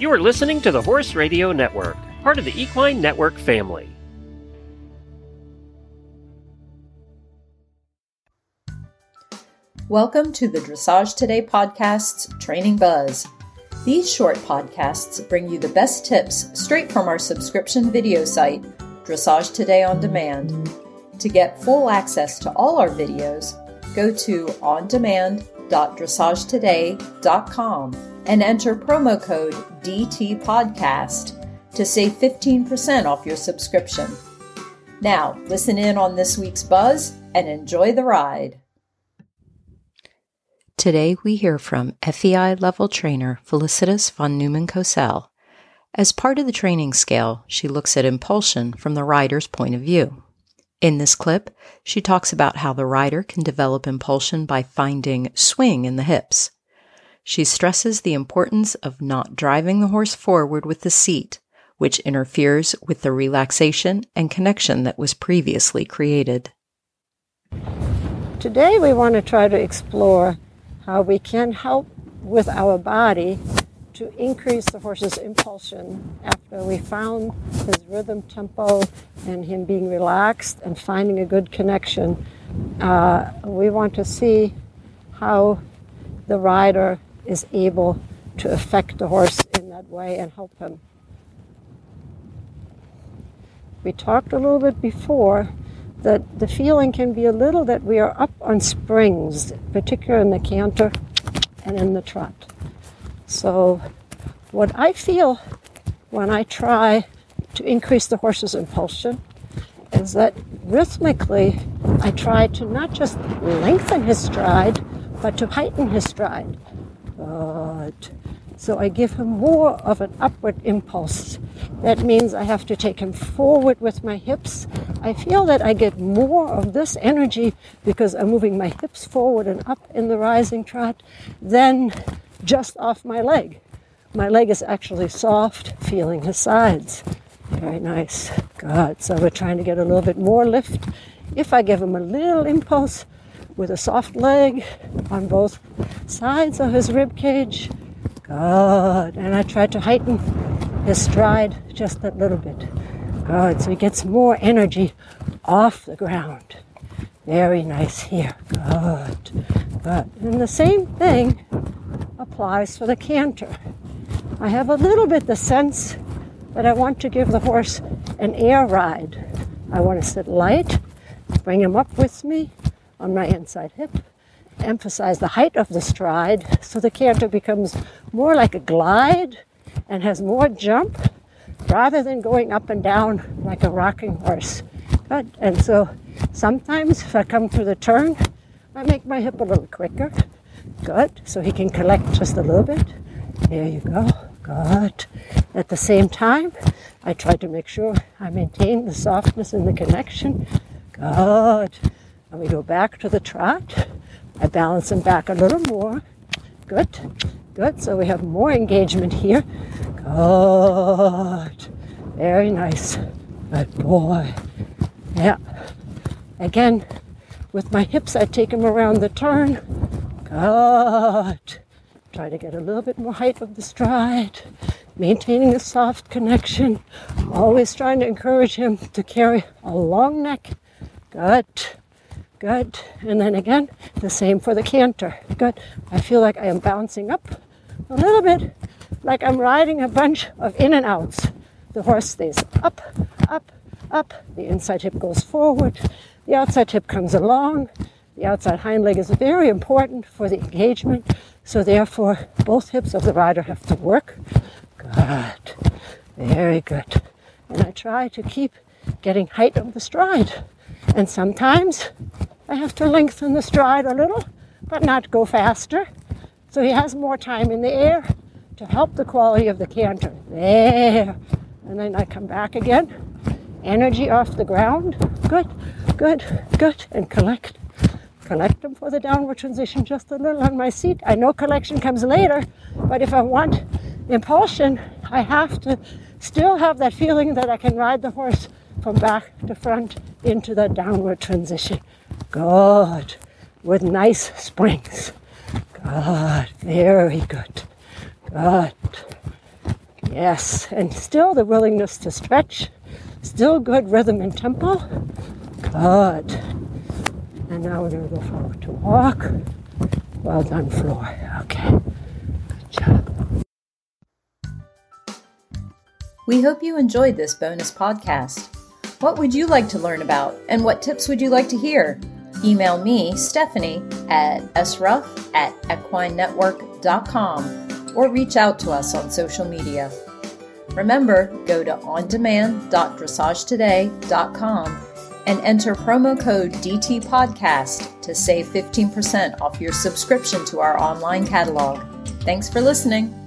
You are listening to the Horse Radio Network, part of the Equine Network family. Welcome to the Dressage Today podcast's Training Buzz. These short podcasts bring you the best tips straight from our subscription video site, Dressage Today on Demand. To get full access to all our videos, go to ondemand.dressagetoday.com and enter promo code DTPodcast to save 15% off your subscription. Now, listen in on this week's buzz and enjoy the ride. Today we hear from FEI level trainer Felicitas von Neumann Cosel. As part of the training scale, she looks at impulsion from the rider's point of view. In this clip, she talks about how the rider can develop impulsion by finding swing in the hips. She stresses the importance of not driving the horse forward with the seat, which interferes with the relaxation and connection that was previously created. Today we want to try to explore how we can help with our body to increase the horse's impulsion after we found his rhythm tempo and him being relaxed and finding a good connection. Uh, we want to see how the rider is able to affect the horse in that way and help him. We talked a little bit before that the feeling can be a little that we are up on springs, particularly in the canter and in the trot. So, what I feel when I try to increase the horse's impulsion is that rhythmically I try to not just lengthen his stride, but to heighten his stride. Good. So I give him more of an upward impulse. That means I have to take him forward with my hips. I feel that I get more of this energy because I'm moving my hips forward and up in the rising trot than just off my leg. My leg is actually soft, feeling his sides. Very nice. Good. So we're trying to get a little bit more lift. If I give him a little impulse with a soft leg on both sides of his rib cage, Good. And I try to heighten his stride just a little bit. Good. So he gets more energy off the ground. Very nice here. Good. Good. And the same thing applies for the canter. I have a little bit the sense that I want to give the horse an air ride. I want to sit light, bring him up with me on my inside hip, emphasize the height of the stride so the canter becomes more like a glide and has more jump rather than going up and down like a rocking horse. Good. And so sometimes if I come through the turn, I make my hip a little quicker. Good. So he can collect just a little bit. There you go. Good. At the same time, I try to make sure I maintain the softness and the connection. Good. And we go back to the trot. I balance him back a little more. Good, good. So we have more engagement here. Good. Very nice. Good boy. Yeah. Again, with my hips, I take him around the turn. Good. Try to get a little bit more height of the stride, maintaining a soft connection. Always trying to encourage him to carry a long neck. Good. Good. And then again, the same for the canter. Good. I feel like I am bouncing up a little bit, like I'm riding a bunch of in and outs. The horse stays up, up, up. The inside hip goes forward. The outside hip comes along. The outside hind leg is very important for the engagement. So therefore, both hips of the rider have to work. Good. Very good. And I try to keep getting height of the stride. And sometimes I have to lengthen the stride a little, but not go faster. So he has more time in the air to help the quality of the canter. There. And then I come back again. Energy off the ground. Good, good, good. And collect. Collect them for the downward transition just a little on my seat. I know collection comes later, but if I want impulsion, I have to still have that feeling that I can ride the horse from back to front into that downward transition. Good. With nice springs. Good. Very good. Good. Yes, and still the willingness to stretch. Still good rhythm and tempo. Good. And now we're going to go forward to walk. Well done, floor. Okay. Good job. We hope you enjoyed this bonus podcast. What would you like to learn about, and what tips would you like to hear? Email me, Stephanie, at sruff at equinenetwork.com or reach out to us on social media. Remember, go to ondemand.dressagetoday.com and enter promo code DT Podcast to save 15% off your subscription to our online catalog. Thanks for listening.